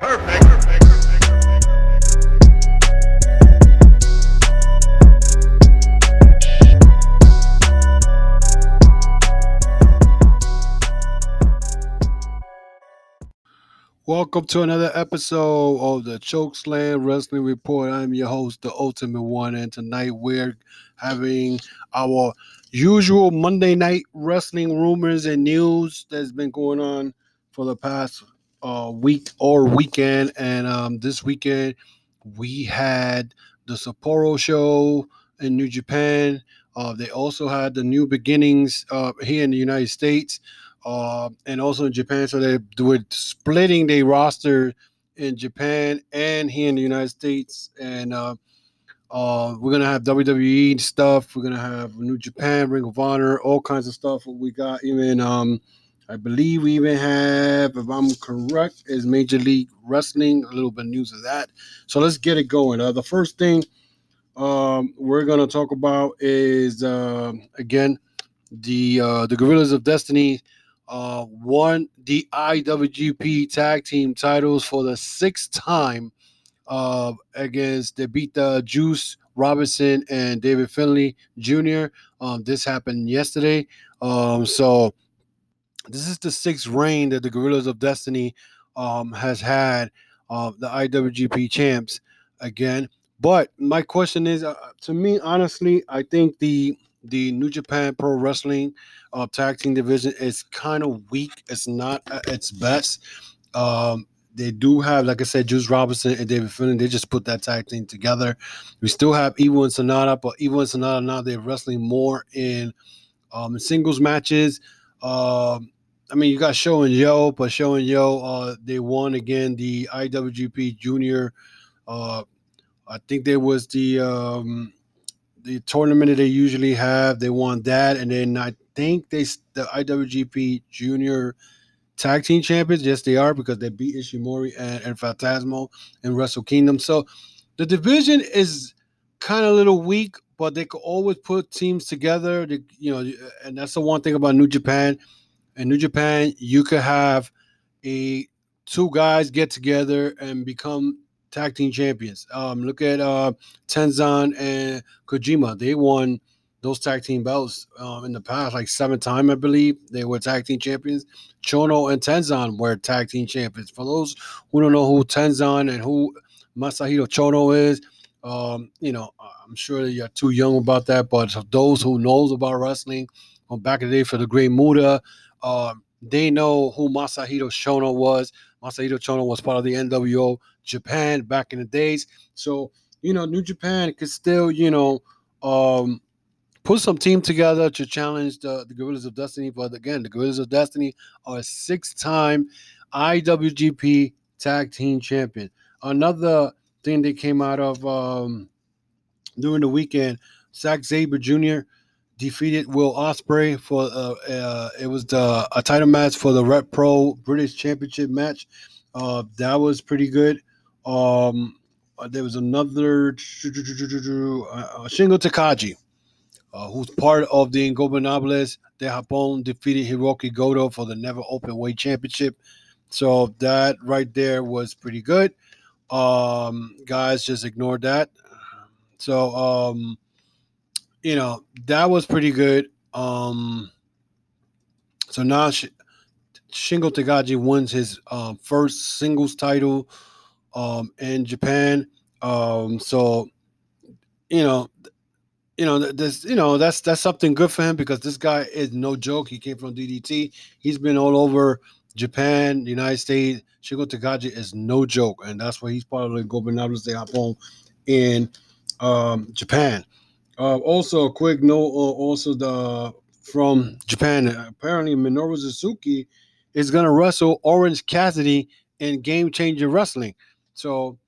Perfect. Welcome to another episode of the Chokeslam Wrestling Report. I'm your host, the Ultimate One, and tonight we're having our usual Monday night wrestling rumors and news that's been going on for the past uh, week or weekend. And um, this weekend we had the Sapporo show in New Japan. Uh, they also had the New Beginnings uh, here in the United States uh, and also in Japan. So they were splitting their roster in Japan and here in the United States. And uh, uh, we're gonna have WWE stuff. We're gonna have New Japan, Ring of Honor, all kinds of stuff. We got even, um, I believe, we even have, if I'm correct, is Major League Wrestling. A little bit of news of that. So let's get it going. Uh, the first thing um, we're gonna talk about is uh, again the uh, the Gorillas of Destiny uh, won the IWGP Tag Team titles for the sixth time uh, against they beat the Juice Robinson and David Finlay Jr. Um, this happened yesterday. Um, so this is the sixth reign that the Gorillas of Destiny um, has had uh, the IWGP champs again. But my question is, uh, to me, honestly, I think the the New Japan Pro Wrestling uh, tag team division is kind of weak. It's not at its best. Um, they do have, like I said, Juice Robinson and David Finlay. They just put that tag team together. We still have Evil and Sanada, but Evil and Sanada now they're wrestling more in um, singles matches. Um, I mean, you got Sho and Yoh, but Sho and Yoh, uh, they won again the IWGP Junior. Uh, I think there was the um, the tournament that they usually have. They won that, and then I think they the IWGP Junior Tag Team Champions. Yes, they are because they beat Ishimori and, and Phantasmo in Wrestle Kingdom. So the division is kind of a little weak, but they could always put teams together. They, you know, and that's the one thing about New Japan. In New Japan, you could have a two guys get together and become tag team champions. Um, look at uh, Tenzan and Kojima. They won those tag team belts um, in the past, like seven times, I believe. They were tag team champions. Chono and Tenzan were tag team champions. For those who don't know who Tenzan and who Masahiro Chono is, um, you know, I'm sure that you're too young about that. But those who knows about wrestling, from back in the day for the Great Muta, um, they know who Masahiro Chono was. Masahiro Chono was part of the NWO Japan back in the days. So, you know, New Japan could still, you know, um, put some team together to challenge the, the Gorillas of Destiny. But again, the Gorillas of Destiny are a six-time IWGP Tag Team Champion. Another thing that came out of um, during the weekend, Zack Sabre Jr. defeated Will Ospreay for uh, uh, it was the a title match for the Rev Pro British Championship match. Uh, that was pretty good. Um, there was another uh, Shingo Takagi uh, who's part of the Ingobernables de Japón, defeated Hiroki Goto for the Never Open Weight Championship. So that right there was pretty good. Um, guys, just ignored that. So, um, you know, that was pretty good. Um, so now Sh- Shingo Takagi wins his uh, first singles title um, in Japan. Um, so, you know, you know, this, you know, that's that's something good for him because this guy is no joke. He came from DDT. He's been all over Japan, the United States. Shingo Takagi is no joke, and that's why he's part of the Gobernables de Japón in um, Japan. Uh, also, a quick note. Uh, also, the from Japan, apparently Minoru Suzuki is to wrestle Orange Cassidy in Game Changer Wrestling. So,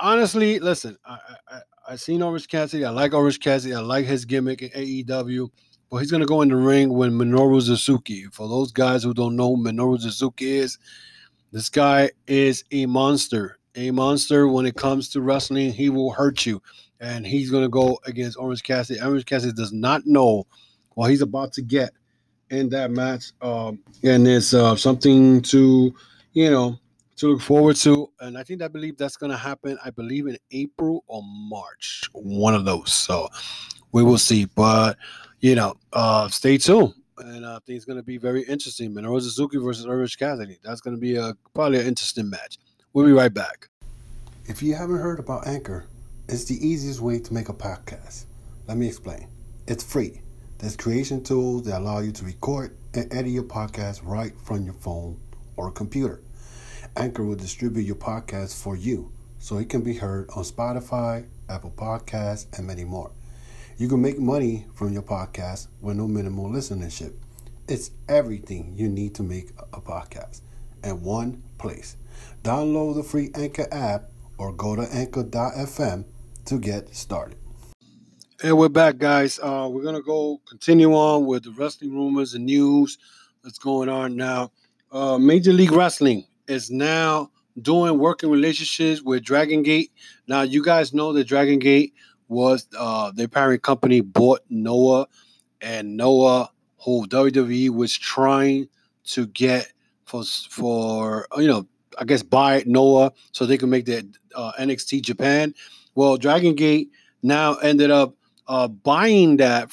honestly, listen, I, I, I seen Orange Cassidy. I like Orange Cassidy. I like his gimmick in AEW. But he's gonna go in the ring with Minoru Suzuki. For those guys who don't know who Minoru Suzuki is, this guy is a monster. A monster when it comes to wrestling. He will hurt you. And he's gonna go against Orange Cassidy. Orange Cassidy does not know what he's about to get in that match. Um, and it's uh, something to, you know, to look forward to. And I think I believe that's going to happen. I believe in April or March, one of those. So we will see. But you know, uh, stay tuned. And I think it's going to be very interesting. Minoru Suzuki versus Orange Cassidy. That's going to be a probably an interesting match. We'll be right back. If you haven't heard about Anchor, it's the easiest way to make a podcast. Let me explain. It's free. There's creation tools that allow you to record and edit your podcast right from your phone or computer. Anchor will distribute your podcast for you so it can be heard on Spotify, Apple Podcasts, and many more. You can make money from your podcast with no minimal listenership. It's everything you need to make a podcast in one place. Download the free Anchor app or go to anchor.fm to get started. And we're back, guys. Uh, we're gonna go continue on with the wrestling rumors and news that's going on now. Uh, Major League Wrestling is now doing working relationships with Dragon Gate. Now, you guys know that Dragon Gate was uh, their parent company bought Noah, and Noah, who WWE was trying to get for for you know, I guess buy Noah so they can make that uh, NXT Japan. Well, Dragon Gate now ended up uh, buying that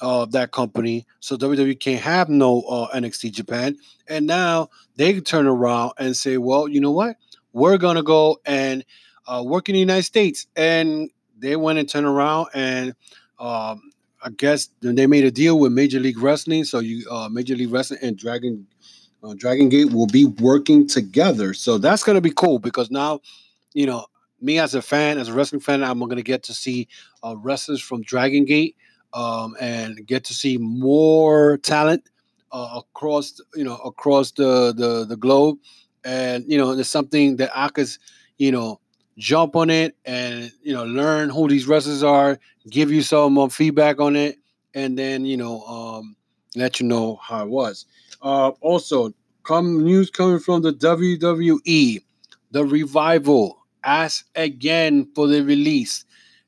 uh, that company, so WWE can't have no uh, NXT Japan. And now they turn around and say, well, you know what? We're gonna go and uh, work in the United States. And they went and turned around and um, I guess they made a deal with Major League Wrestling. So you uh, Major League Wrestling and Dragon uh, Dragon Gate will be working together. So that's gonna be cool because now, you know, me as a fan, as a wrestling fan, I'm gonna get to see uh, wrestlers from Dragon Gate um, and get to see more talent uh, across you know across the, the the globe. And you know it's something that i could you know jump on it and you know learn who these wrestlers are give you some uh, feedback on it and then you know um, let you know how it was. Uh, also come news coming from the wwe the revival asked again for the release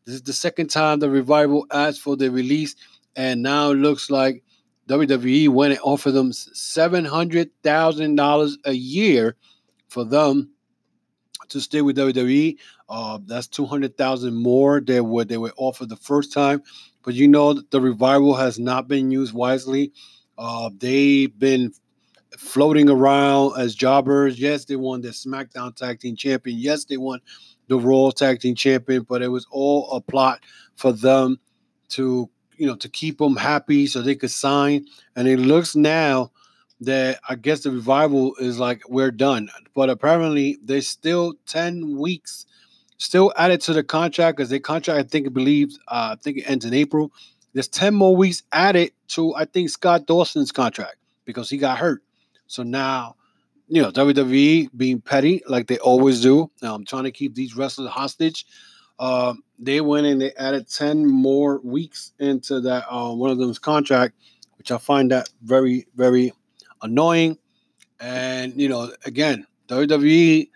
this is the second time the revival asked for the release, and now it looks like WWE went and offered them seven hundred thousand dollars a year for them to stay with WWE. Uh, that's two hundred thousand more than what they were offered the first time. But you know the revival has not been used wisely. Uh, they've been floating around as jobbers. Yes, they won the SmackDown Tag Team Champion. Yes, they won the Raw Tag Team Champion, but it was all a plot for them to, you know, to keep them happy so they could sign. And it looks now that I guess the revival is like we're done, but apparently there's still ten weeks still added to the contract because the contract I think it believes uh, I think it ends in April. There's ten more weeks added to I think Scott Dawson's contract because he got hurt. So now you know, WWE being petty like they always do, um, trying to keep these wrestlers hostage. Uh, they went and they added 10 more weeks into that uh, one of them's contract, which I find that very, very annoying. And, you know, again, WWE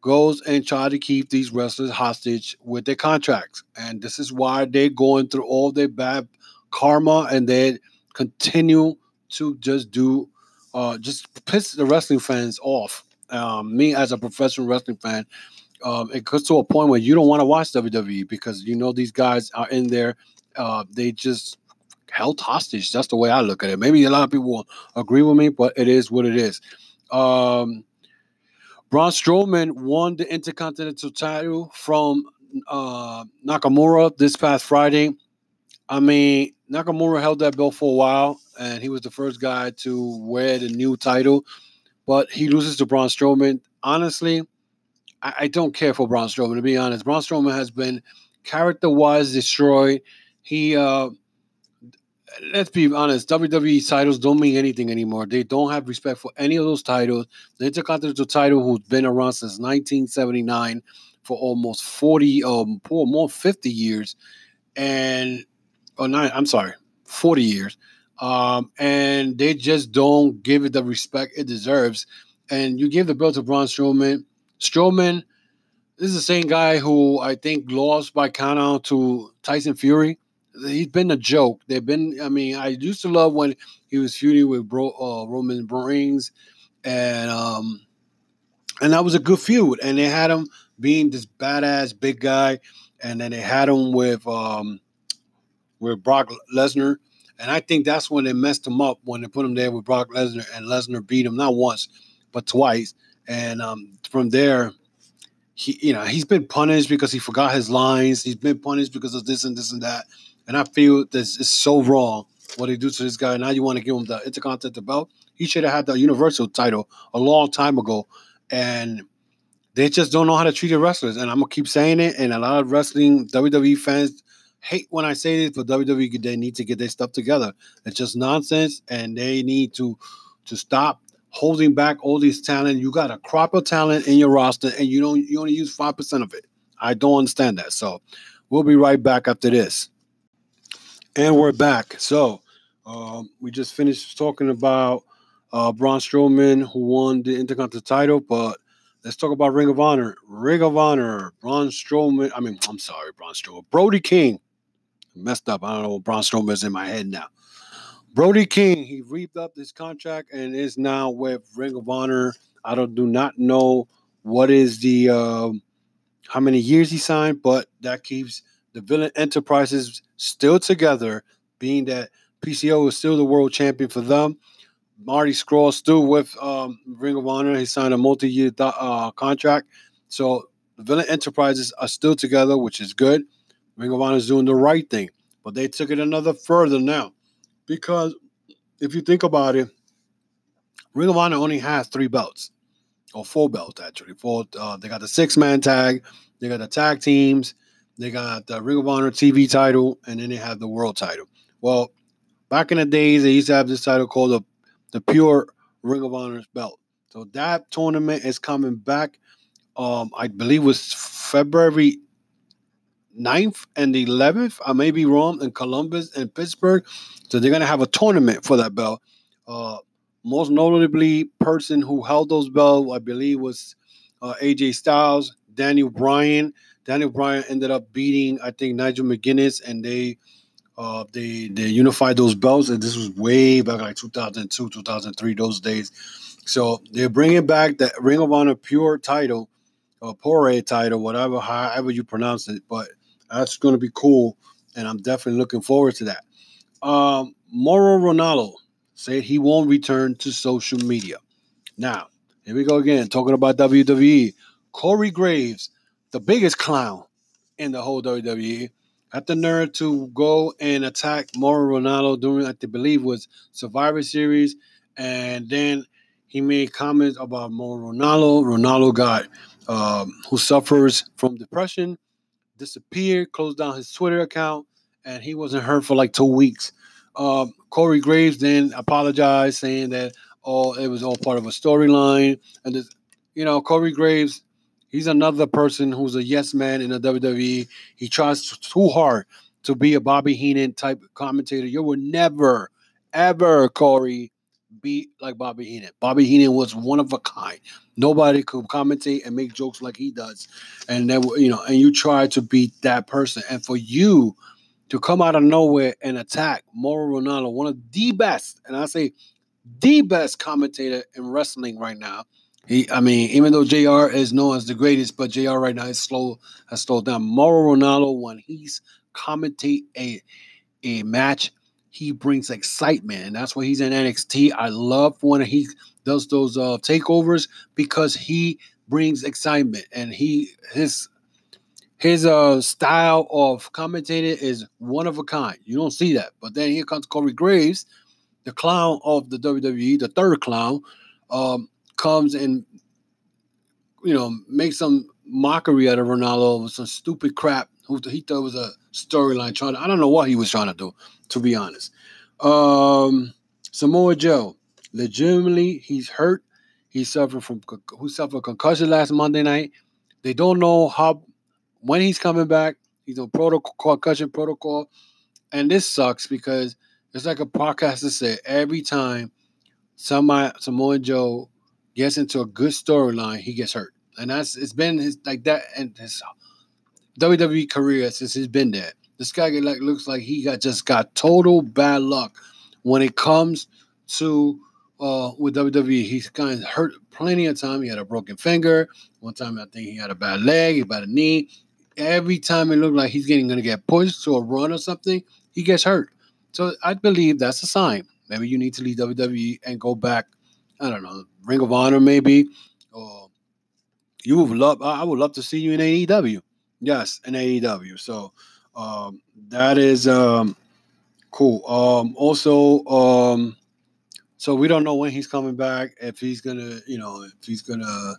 goes and try to keep these wrestlers hostage with their contracts. And this is why they're going through all their bad karma and they continue to just do uh, just piss the wrestling fans off. Um, me as a professional wrestling fan, um, it gets to a point where you don't want to watch WWE because you know these guys are in there. Uh, they just held hostage. That's the way I look at it. Maybe a lot of people will agree with me, but it is what it is. Um, Braun Strowman won the Intercontinental title from uh, Nakamura this past Friday. I mean, Nakamura held that belt for a while, and he was the first guy to wear the new title. But he loses to Braun Strowman. Honestly, I, I don't care for Braun Strowman. To be honest, Braun Strowman has been character-wise destroyed. He, uh, let's be honest, WWE titles don't mean anything anymore. They don't have respect for any of those titles. The Intercontinental title, who's been around since 1979 for almost 40, um, more 50 years, and oh nine, I'm sorry, 40 years. Um, and they just don't give it the respect it deserves. And you give the belt to Braun Strowman. Strowman, this is the same guy who I think lost by count to Tyson Fury. He's been a joke. They've been, I mean, I used to love when he was feuding with Bro, uh, Roman Reigns and um, and that was a good feud. And they had him being this badass big guy, and then they had him with um with Brock Lesnar. And I think that's when they messed him up when they put him there with Brock Lesnar, and Lesnar beat him not once but twice. And um, from there, he you know he's been punished because he forgot his lines. He's been punished because of this and this and that. And I feel this is so wrong what they do to this guy. Now you want to give him the Intercontinental belt? He should have had the Universal title a long time ago. And they just don't know how to treat the wrestlers. And I'm gonna keep saying it. And a lot of wrestling WWE fans hate when I say this, but WWE they need to get their stuff together. It's just nonsense, and they need to to stop holding back all this talent. You got a crop of talent in your roster, and you don't you only use five percent of it. I don't understand that. So we'll be right back after this. And we're back. So um, we just finished talking about uh, Braun Strowman, who won the Intercontinental title, but let's talk about Ring of Honor. Ring of Honor, Braun Strowman. I mean, I'm sorry, Braun Strowman. Brody King. Messed up. I don't know what Braun is in my head now. Brody King, he reaped up this contract and is now with Ring of Honor. I don't do not know what is the um, how many years he signed, but that keeps the Villain Enterprises still together, being that PCO is still the world champion for them. Marty Scurll still with um, Ring of Honor. He signed a multi-year uh, contract, so the Villain Enterprises are still together, which is good. Ring of Honor is doing the right thing, but they took it another further now because if you think about it, Ring of Honor only has three belts, or four belts actually. Four. Uh, they got the six man tag, they got the tag teams, they got the Ring of Honor TV title, and then they have the world title. Well, back in the days, they used to have this title called the the pure Ring of Honor belt. So that tournament is coming back. Um, I believe it was February 9th and the 11th. I may be wrong in Columbus and Pittsburgh. So they're gonna have a tournament for that belt. Uh, most notably, person who held those belts, I believe, was uh, AJ Styles, Daniel Bryan. Daniel Bryan ended up beating, I think, Nigel McGuinness, and they uh, they they unified those belts. And this was way back, like 2002, 2003, those days. So they're bringing back the Ring of Honor Pure title, or Pore title, whatever, however you pronounce it. But that's going to be cool, and I'm definitely looking forward to that. Um, Mauro Ranallo said he won't return to social media. Now, here we go again, talking about WWE. Corey Graves, the biggest clown in the whole WWE, had the nerve to go and attack Mauro Ranallo during, I believe, was Survivor Series, and then he made comments about Mauro Ranallo. Ranallo got um, who suffers from depression disappeared, closed down his Twitter account, and he wasn't heard for like two weeks. Um, Corey Graves then apologized, saying that all it was all part of a storyline, and this, you know, Corey Graves, he's another person who's a yes man in the WWE. He tries too hard to be a Bobby Heenan type commentator. You will never, ever, Corey, be like Bobby Heenan. Bobby Heenan was one of a kind. Nobody could commentate and make jokes like he does. And then you know, and you try to beat that person. And for you to come out of nowhere and attack Mauro Ranallo, one of the best, and I say the best commentator in wrestling right now. He, I mean, even though JR is known as the greatest, but JR right now is slow, has slowed down. Mauro Ranallo, when he's commentate a a match, he brings excitement, and that's why he's in NXT. I love when he does those uh, takeovers because he brings excitement, and he his his uh style of commentating is one of a kind. You don't see that, but then here comes Corey Graves, the clown of the WWE, the third clown, um, comes and you know makes some mockery out of Ranallo with some stupid crap. Who he thought was a storyline trying. To, I don't know what he was trying to do to be honest. Um, Samoa Joe, legitimately, he's hurt. He suffered from who suffered concussion last Monday night. They don't know how when he's coming back. He's on protocol concussion protocol, and this sucks because it's like a podcast to say every time somebody Samoa Joe gets into a good storyline, he gets hurt, and that's it's been his like that and his WWE career since he's been there. This guy like looks like he got just got total bad luck when it comes to uh, with WWE. He's kind of hurt plenty of time. He had a broken finger. One time, I think he had a bad leg, he had a knee. Every time it looked like he's getting to get pushed to a run or something, he gets hurt. So I believe that's a sign. Maybe you need to leave WWE and go back. I don't know, Ring of Honor, maybe. Or you would love. I would love to see you in AEW. Yes, in AEW. So um, that is um, cool. Um, also, um, so we don't know when he's coming back. If he's gonna, you know, if he's gonna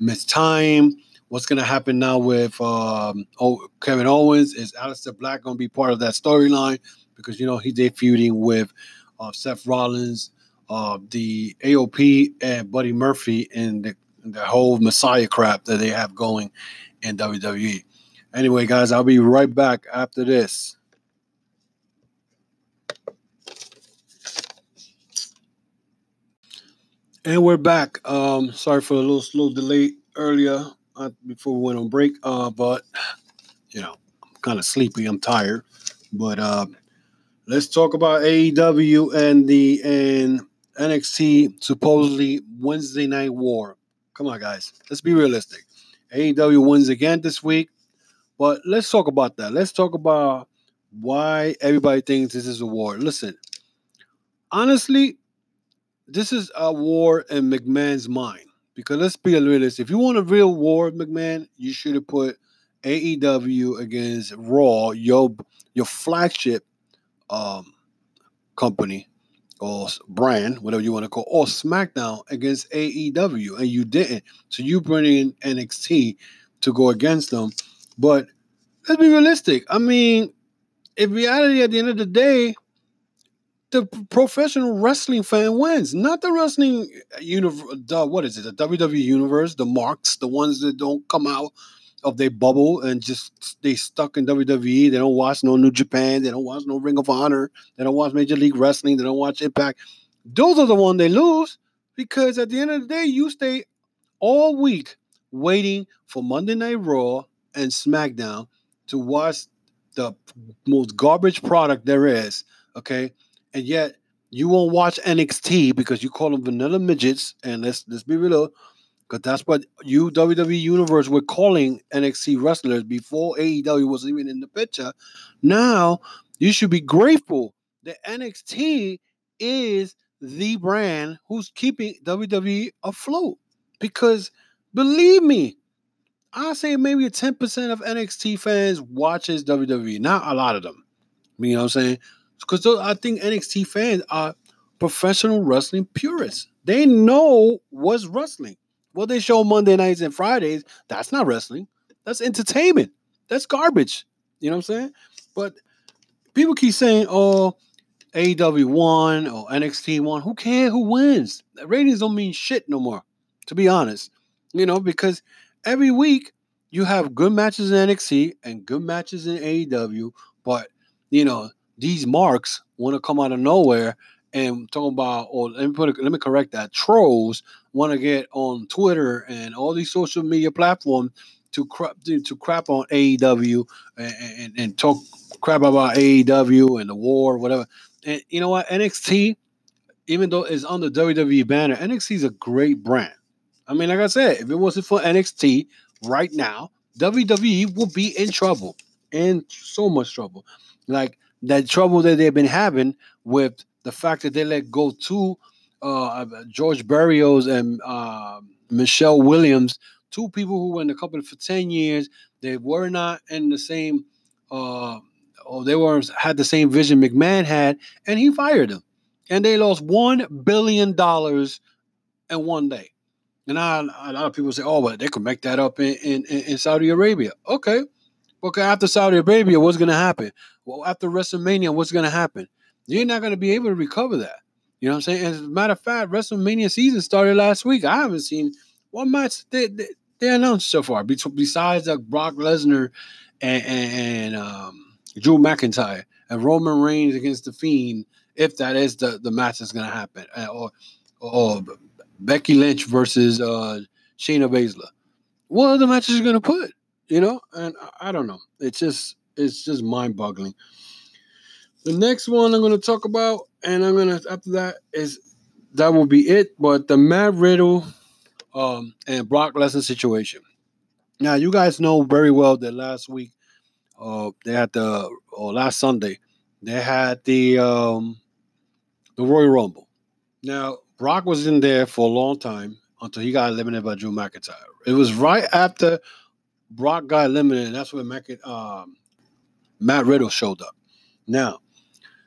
miss time. What's gonna happen now with um, Kevin Owens? Is Aleister Black gonna be part of that storyline? Because you know he did feuding with uh, Seth Rollins, uh, the AOP, and Buddy Murphy in the, the whole Messiah crap that they have going in WWE. Anyway, guys, I'll be right back after this. And we're back. Um, sorry for a little slow delay earlier uh, before we went on break. Uh, but you know, I'm kind of sleepy. I'm tired. But uh, let's talk about AEW and the and NXT supposedly Wednesday Night War. Come on, guys. Let's be realistic. AEW wins again this week. But let's talk about that. Let's talk about why everybody thinks this is a war. Listen, honestly, this is a war in McMahon's mind. Because let's be realistic. If you want a real war, McMahon, you should have put AEW against Raw, your your flagship um, company or brand, whatever you want to call, or SmackDown against AEW, and you didn't. So you bring in NXT to go against them. But let's be realistic. I mean, in reality, at the end of the day, the professional wrestling fan wins, not the wrestling universe. What is it? The WWE universe, the marks, the ones that don't come out of their bubble and just they stuck in WWE. They don't watch no New Japan. They don't watch no Ring of Honor. They don't watch Major League Wrestling. They don't watch Impact. Those are the ones they lose because at the end of the day, you stay all week waiting for Monday Night Raw and SmackDown to watch the most garbage product there is. Okay, and yet you won't watch NXT because you call them vanilla midgets. And let's let's be real, because that's what you WWE Universe were calling NXT wrestlers before AEW was even in the picture. Now you should be grateful that NXT is the brand who's keeping WWE afloat. Because believe me, I say maybe 10% of NXT fans watches WWE. Not a lot of them. You know what I'm saying? Because I think NXT fans are professional wrestling purists. They know what's wrestling. What they show Monday nights and Fridays, that's not wrestling. That's entertainment. That's garbage. You know what I'm saying? But people keep saying, oh, AEW won or NXT won. Who cares who wins? Ratings don't mean shit no more, to be honest. You know, because every week you have good matches in NXT and good matches in AEW, but you know, these marks want to come out of nowhere and talking about or let me put let me correct that trolls want to get on Twitter and all these social media platforms to crap to, crap on AEW and, and, and talk crap about AEW and the war whatever. And you know what NXT even though it's the WWE banner, NXT is a great brand. I mean, like I said, if it wasn't for NXT right now, WWE will be in trouble, in so much trouble. Like that trouble that they've been having with the fact that they let go two uh, George Barrios and uh, Michelle Williams, two people who were in the company for 10 years. They were not in the same, uh, or they were had the same vision McMahon had, and he fired them. And they lost $1 billion in one day. And I, a lot of people say, oh, but they could make that up in, in, in Saudi Arabia. Okay. Okay, after Saudi Arabia, what's going to happen? Well, after WrestleMania, what's going to happen? You're not going to be able to recover that. You know what I'm saying? As a matter of fact, WrestleMania season started last week. I haven't seen one match they, they, they announced so far, besides uh, Brock Lesnar and, and, and um, Drew McIntyre and Roman Reigns against the Fiend, if that is the, the match that's going to happen, uh, or, or Becky Lynch versus uh, Shayna Baszler. What other matches are going to put? You know, and I, I don't know. It's just it's just mind boggling. The next one I'm going to talk about, and I'm going to after that is that will be it. But the Matt Riddle um, and Brock Lesnar situation. Now, you guys know very well that last week, uh, they had the or last Sunday, they had the um, the Royal Rumble. Now, Brock was in there for a long time until he got eliminated by Drew McIntyre. It was right after Brock got eliminated. That's when Mac- um, Matt Riddle showed up. Now,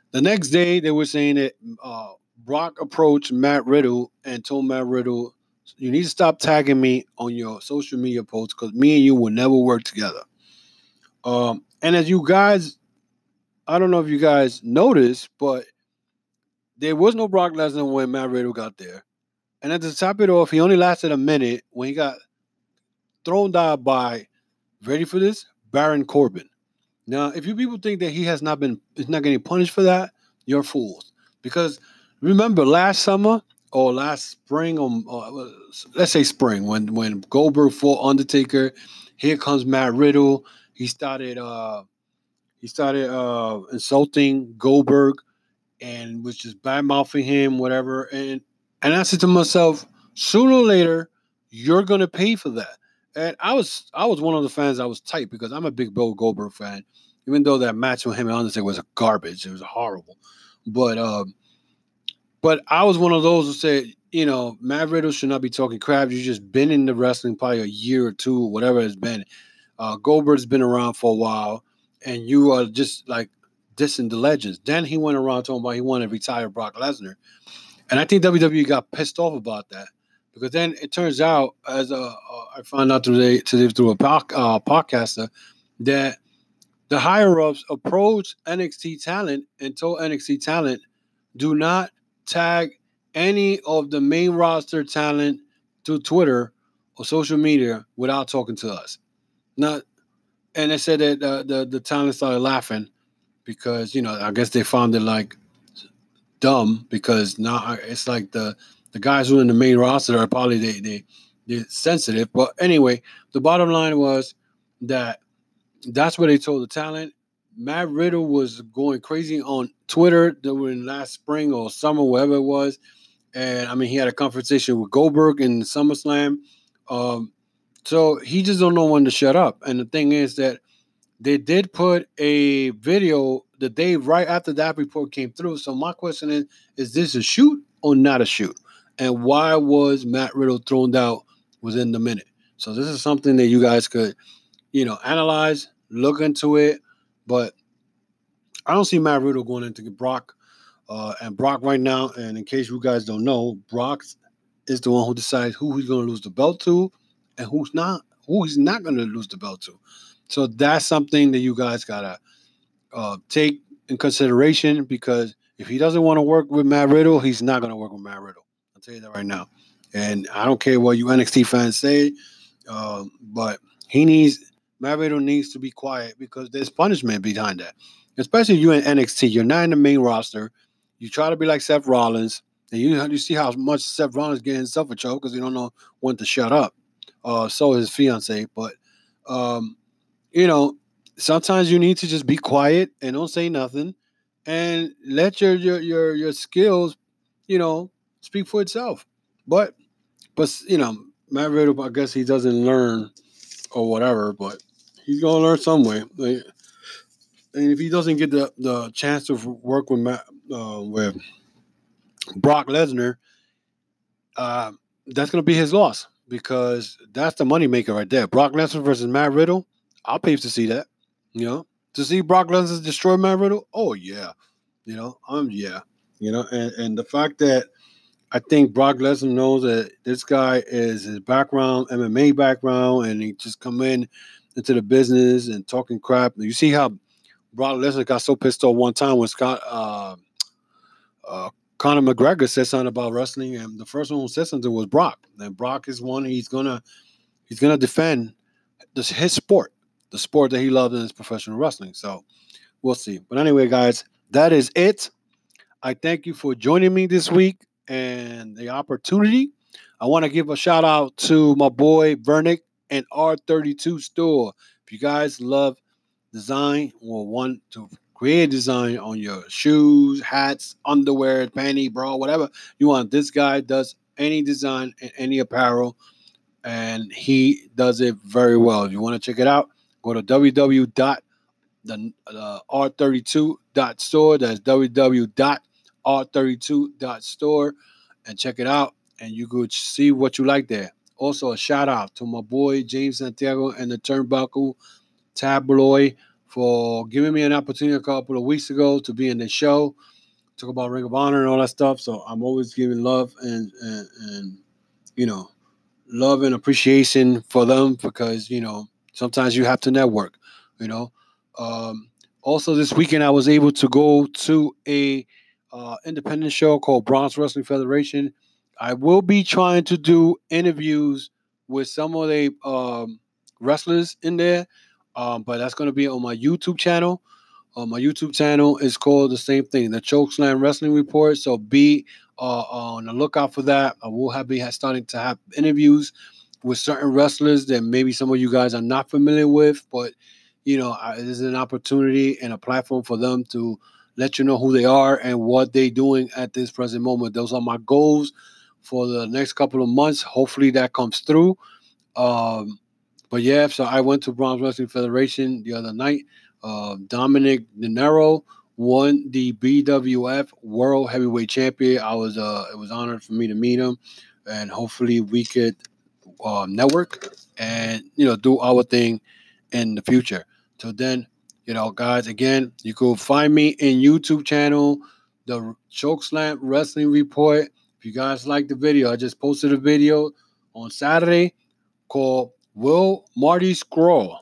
the next day they were saying that uh, Brock approached Matt Riddle and told Matt Riddle, "You need to stop tagging me on your social media posts because me and you will never work together." Um, and as you guys, I don't know if you guys noticed, but there was no Brock Lesnar when Matt Riddle got there. And at the top of it off, he only lasted a minute when he got thrown down by, ready for this, Baron Corbin. Now, if you people think that he has not been, is not getting punished for that, you're fools. Because remember last summer or last spring, or, or let's say spring, when when Goldberg fought Undertaker, here comes Matt Riddle. He started, uh he started uh insulting Goldberg and was just bad mouthing him, whatever. And and I said to myself, sooner or later, you're gonna pay for that. And I was I was one of the fans I was tight because I'm a big Bill Goldberg fan, even though that match with him and Undertaker was a garbage. It was horrible. But um, but I was one of those who said, you know, Matt Riddle should not be talking crap. You've just been in the wrestling probably a year or two, whatever it's been. Uh, Goldberg's been around for a while, and you are just like dissing the legends. Then he went around talking about he wanted to retire Brock Lesnar. And I think WWE got pissed off about that because then it turns out, as uh, uh, I found out today, today through a uh, podcaster, that the higher ups approached NXT talent and told NXT talent, do not tag any of the main roster talent to Twitter or social media without talking to us. Not, and they said that uh, the the talent started laughing because you know I guess they found it like dumb because now it's like the the guys who are in the main roster are probably they they they're sensitive. But anyway, the bottom line was that that's what they told the talent. Matt Riddle was going crazy on Twitter during last spring or summer, whatever it was. And I mean, he had a conversation with Goldberg in SummerSlam. Um, so he just don't know when to shut up. And the thing is that they did put a video the day right after that report came through. So my question is: Is this a shoot or not a shoot? And why was Matt Riddle thrown out within the minute? So this is something that you guys could, you know, analyze, look into it. But I don't see Matt Riddle going into Brock. Uh, and Brock right now, and in case you guys don't know, Brock is the one who decides who he's going to lose the belt to and who's not, who he's not going to lose the belt to. So that's something that you guys gotta uh, take in consideration because if he doesn't want to work with Matt Riddle, he's not to work with Matt Riddle. I'll tell you that right now. And I don't care what you NXT fans say, uh, but he needs Matt Riddle needs to be quiet because there's punishment behind that. Especially you in NXT, you're not in the main roster. You try to be like Seth Rollins, and you you see how much Seth Rollins getting himself a choke because he don't know when to shut up. Uh, so his fiance, but um, you know, sometimes you need to just be quiet and don't say nothing and let your your your, your skills, you know, speak for itself. But but you know, Matt Riddle, I guess he doesn't learn or whatever, but he's gonna learn some way. Like, and if he doesn't get the, the chance to work with Matt, uh, with Brock Lesnar, uh, that's gonna be his loss because that's the moneymaker right there. Brock Lesnar versus Matt Riddle. I'll pay to see that. You know, to see Brock Lesnar destroy Matt Riddle. Oh yeah, you know, um, yeah, you know, and and the fact that I think Brock Lesnar knows that this guy is his background, MMA background, and he just come in into the business and talking crap. You see how Brock Lesnar got so pissed off one time when Scott uh, uh, Conor McGregor said something about wrestling, and the first one who said something was Brock. And Brock is one he's gonna he's gonna defend this his sport the sport that he loved is professional wrestling. So we'll see. But anyway, guys, that is it. I thank you for joining me this week and the opportunity. I want to give a shout out to my boy Vernick and R32 store. If you guys love design or want to create design on your shoes, hats, underwear, panty, bra, whatever you want. This guy does any design and any apparel, and he does it very well. If you want to check it out, go to www the uh, r32.store. That's www.r32.store and check it out. And you could see what you like there. Also, a shout out to my boy James Santiago and the Turnbuckle Tabloid for giving me an opportunity a couple of weeks ago to be in the show, talk about Ring of Honor and all that stuff. So I'm always giving love and and, and you know love and appreciation for them because you know sometimes you have to network. You know, um, also, this weekend I was able to go to a uh, independent show called Bronx Wrestling Federation. I will be trying to do interviews with some of the um, wrestlers in there, um, but that's going to be on my YouTube channel. Uh, my YouTube channel is called the same thing, the Chokeslam Wrestling Report. So be uh, on the lookout for that. I will have be starting to have interviews with certain wrestlers that maybe some of you guys are not familiar with, but you know, this is an opportunity and a platform for them to let you know who they are and what they're doing at this present moment. Those are my goals for the next couple of months. Hopefully that comes through. Um, but yeah, so I went to Bronx Wrestling Federation the other night. Uh, Dominic Dinero won the BWF World Heavyweight Champion. I was uh, it was honored for me to meet him, and hopefully we could uh, network and you know do our thing in the future. Till then, you know, guys, again, you could find me in YouTube channel, the Chokeslam Wrestling Report. If you guys like the video, I just posted a video on Saturday called Will Marty Scurll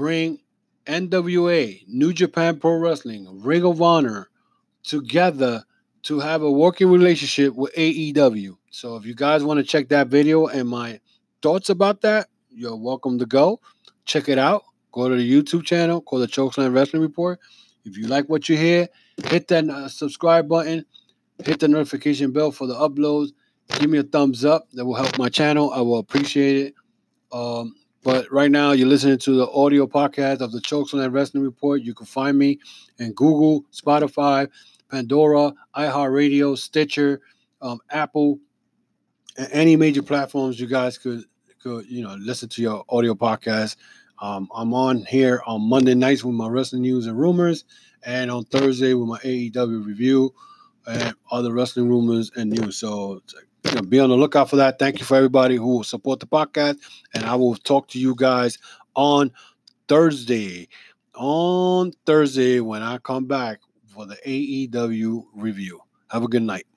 bring NWA, New Japan Pro Wrestling, Ring of Honor together to have a working relationship with AEW. So if you guys want to check that video and my thoughts about that, you're welcome to go. Check it out. Go to the YouTube channel called the Chokeslam Wrestling Report. If you like what you hear, hit that uh, subscribe button, hit the notification bell for the uploads. Give me a thumbs up. That will help my channel. I will appreciate it. Um, but right now, you're listening to the audio podcast of the Chokeslam Wrestling Report. You can find me in Google, Spotify, Pandora, iHeartRadio, Stitcher, um, Apple, any major platforms you guys could could you know listen to your audio podcast. Um, I'm on here on Monday nights with my wrestling news and rumors, and on Thursday with my AEW review and other wrestling rumors and news. So you know, be on the lookout for that. Thank you for everybody who will support the podcast, and I will talk to you guys on Thursday. On Thursday when I come back for the AEW review. Have a good night.